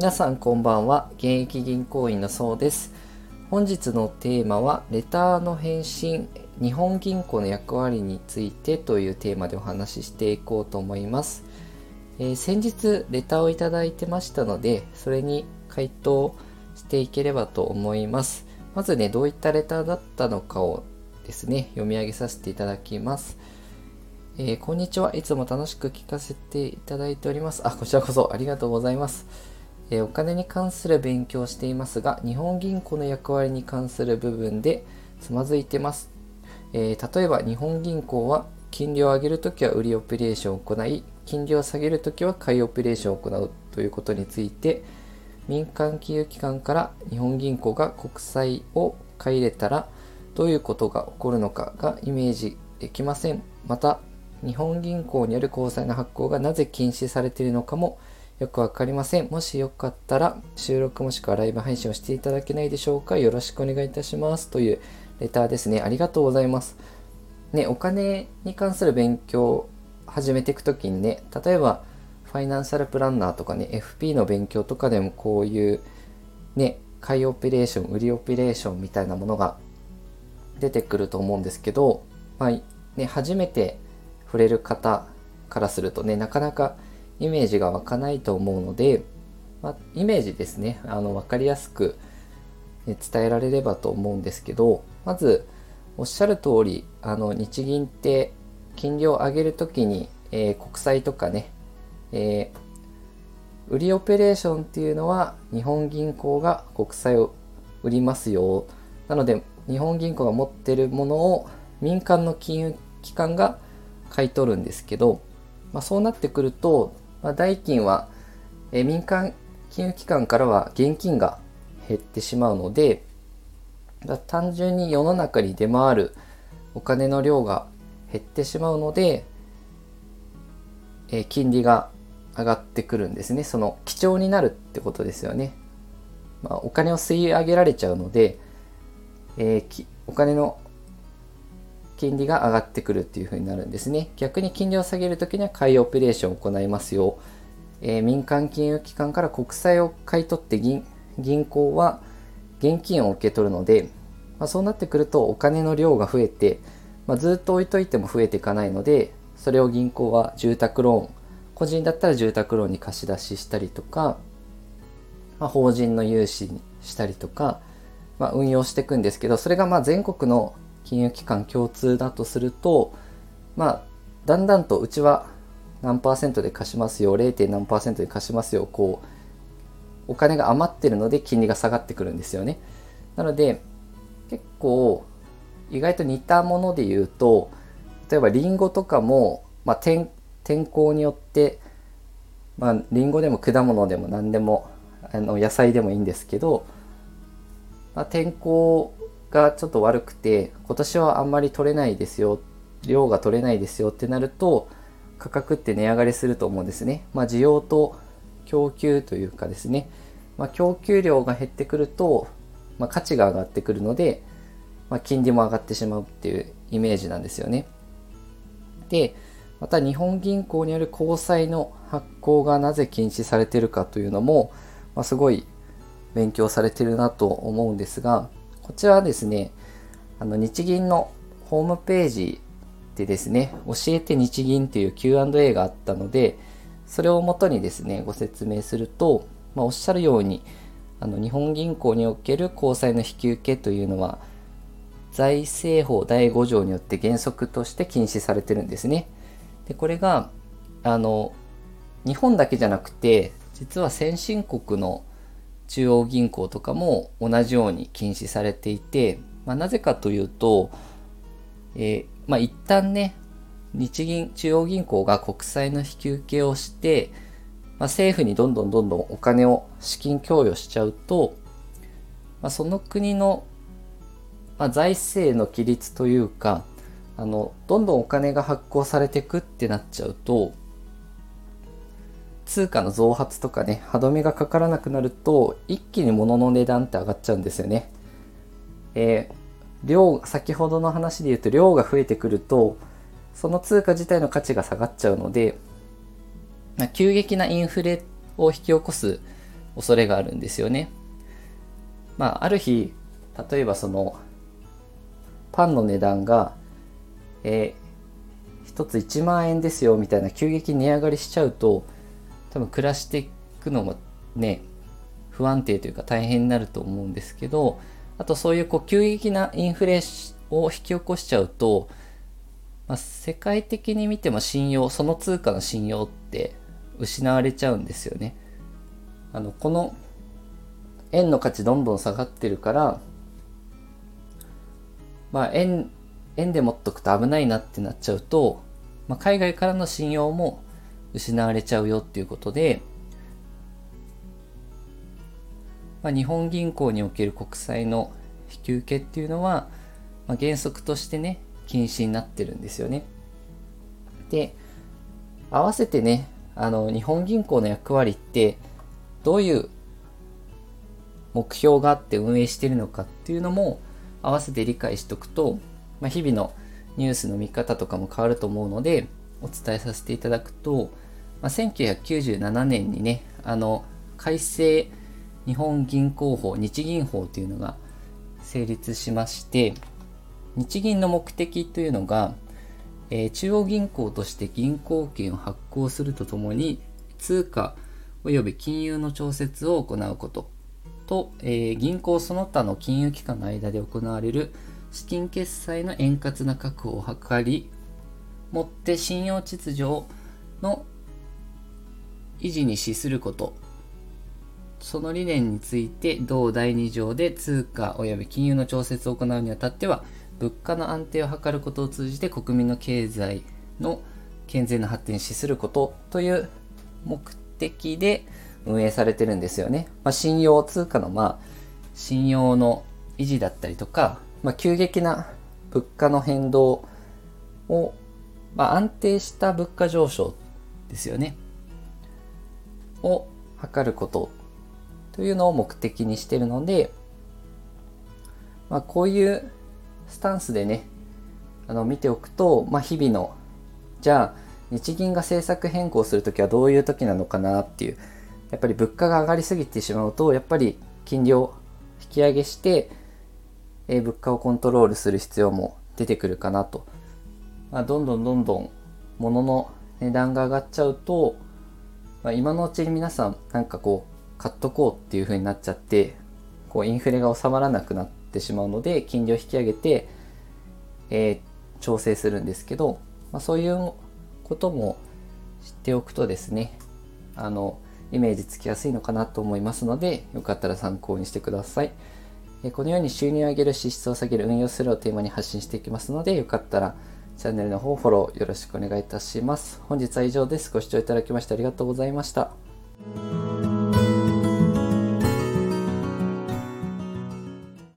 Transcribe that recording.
皆さんこんばんは現役銀行員のそうです本日のテーマはレターの返信日本銀行の役割についてというテーマでお話ししていこうと思います、えー、先日レターをいただいてましたのでそれに回答していければと思いますまずねどういったレターだったのかをですね読み上げさせていただきますえー、こんにちは。いつも楽しく聞かせていただいております。あ、こちらこそありがとうございます。え、お金に関する勉強をしていますが、日本銀行の役割に関する部分でつまずいてます。え、例えば、日本銀行は金利を上げるときは売りオペレーションを行い、金利を下げるときは買いオペレーションを行うということについて、民間金融機関から日本銀行が国債を買い入れたら、どういうことが起こるのかがイメージできません。また、日本銀行による公債の発行がなぜ禁止されているのかもよくわかりません。もしよかったら収録もしくはライブ配信をしていただけないでしょうか。よろしくお願いいたします。というレターですね。ありがとうございます。ね、お金に関する勉強を始めていくときにね、例えばファイナンシャルプランナーとかね、FP の勉強とかでもこういうね、買いオペレーション、売りオペレーションみたいなものが出てくると思うんですけど、まあね、初めて触れる方からするとね、なかなかイメージが湧かないと思うので、まあ、イメージですね、あの、わかりやすく伝えられればと思うんですけど、まず、おっしゃる通り、あの、日銀って金利を上げるときに、えー、国債とかね、えー、売りオペレーションっていうのは日本銀行が国債を売りますよ。なので、日本銀行が持ってるものを民間の金融機関が買い取るんですけど、まあ、そうなってくると、まあ、代金は、え民間金融機関からは現金が減ってしまうので単純に世の中に出回るお金の量が減ってしまうので、え金利が上がってくるんですね。その貴重になるってことですよね、まあ、お金を吸い上げられちゃうので、えー、お金の金利が上がってくるっていう風になるんですね。逆に金利を下げるときには買いオペレーションを行いますよ。えー、民間金融機関から国債を買い取って銀銀行は現金を受け取るので、まあ、そうなってくるとお金の量が増えて、まあ、ずっと置いといても増えていかないので、それを銀行は住宅ローン、個人だったら住宅ローンに貸し出ししたりとか、まあ、法人の融資にしたりとか、まあ、運用していくんですけど、それがまあ全国の金融機関共通だとすると、まあ、だんだんとうちは何パーセントで貸しますよ、0. 何パーセントで貸しますよ、こう、お金が余ってるので金利が下がってくるんですよね。なので、結構、意外と似たもので言うと、例えばリンゴとかも、まあ、天天候によって、まあ、リンゴでも果物でも何でも、あの野菜でもいいんですけど、まあ、天候がちょっと悪くて今年はあんまり取れないですよ量が取れないですよってなると価格って値上がりすると思うんですね。まあ、需要と供給というかですね、まあ、供給量が減ってくると、まあ、価値が上がってくるので、まあ、金利も上がってしまうっていうイメージなんですよね。で、また日本銀行による公債の発行がなぜ禁止されてるかというのも、まあ、すごい勉強されてるなと思うんですが、こちらはですね、あの日銀のホームページでですね、教えて日銀という Q&A があったので、それをもとにですね、ご説明すると、まあ、おっしゃるように、あの日本銀行における公債の引き受けというのは、財政法第5条によって原則として禁止されてるんですね。で、これが、あの、日本だけじゃなくて、実は先進国の中央銀行とかも同じように禁止されていて、まあ、なぜかというと、えー、まあ、一旦ね、日銀、中央銀行が国債の引き受けをして、まあ、政府にどんどんどんどんお金を資金供与しちゃうと、まあ、その国の、まあ、財政の規律というか、あの、どんどんお金が発行されていくってなっちゃうと、通貨の増発とかね、歯止めがかからなくなると、一気に物の値段って上がっちゃうんですよね。えー、量、先ほどの話で言うと量が増えてくると、その通貨自体の価値が下がっちゃうので、急激なインフレを引き起こす恐れがあるんですよね。まあ、ある日、例えばその、パンの値段が、えー、1つ1万円ですよみたいな急激に値上がりしちゃうと、多分暮らしていくのもね、不安定というか大変になると思うんですけど、あとそういうこう急激なインフレを引き起こしちゃうと、まあ、世界的に見ても信用、その通貨の信用って失われちゃうんですよね。あの、この円の価値どんどん下がってるから、まあ円、円で持っとくと危ないなってなっちゃうと、まあ、海外からの信用も失われちゃうよっていうことで、まあ、日本銀行における国債の引き受けっていうのは、まあ、原則としてね、禁止になってるんですよね。で、合わせてね、あの、日本銀行の役割って、どういう目標があって運営してるのかっていうのも合わせて理解しておくと、まあ、日々のニュースの見方とかも変わると思うので、お伝えさせていただくと、まあ、1997年にね、あの、改正日本銀行法、日銀法というのが成立しまして、日銀の目的というのが、えー、中央銀行として銀行券を発行するとともに、通貨及び金融の調節を行うことと、えー、銀行その他の金融機関の間で行われる資金決済の円滑な確保を図り、もって信用秩序の維持に資することその理念について同第2条で通貨及び金融の調節を行うにあたっては物価の安定を図ることを通じて国民の経済の健全な発展に資することという目的で運営されてるんですよね。まあ、信用通貨のまあ信用の維持だったりとか、まあ、急激な物価の変動を、まあ、安定した物価上昇ですよね。を図ることというのを目的にしてるので、まあ、こういうスタンスでね、あの見ておくと、まあ、日々の、じゃあ、日銀が政策変更するときはどういう時なのかなっていう、やっぱり物価が上がりすぎてしまうと、やっぱり金利を引き上げして、えー、物価をコントロールする必要も出てくるかなと。まあ、どんどんどんどん物の値段が上がっちゃうと、まあ、今のうちに皆さんなんかこう買っとこうっていう風になっちゃって、こうインフレが収まらなくなってしまうので、金利を引き上げて、えー、調整するんですけど、まあ、そういうことも知っておくとですね、あの、イメージつきやすいのかなと思いますので、よかったら参考にしてください。このように収入を上げる、支出を下げる、運用するをテーマに発信していきますので、よかったらチャンネルの方フォローよろしくお願いいたします。本日は以上です。ご視聴いただきましてありがとうございました。